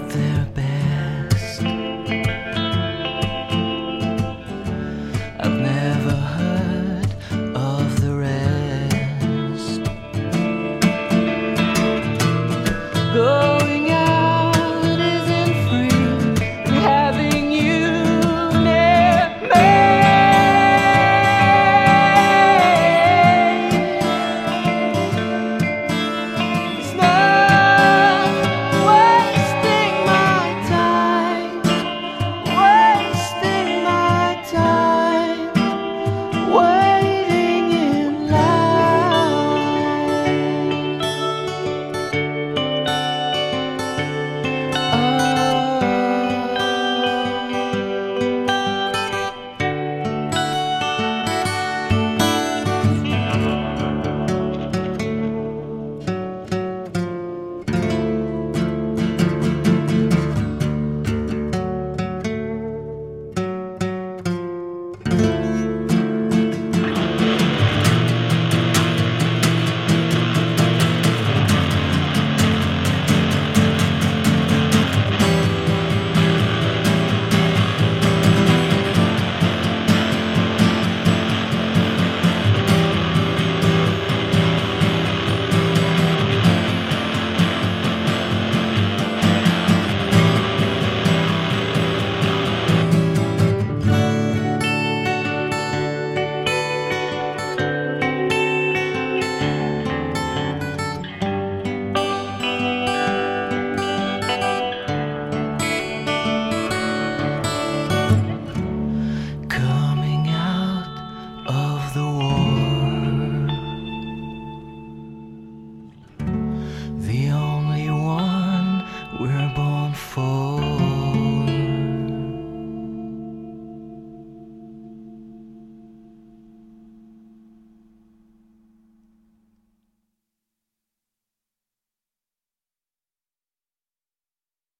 at their best. I've never heard of the rest. Go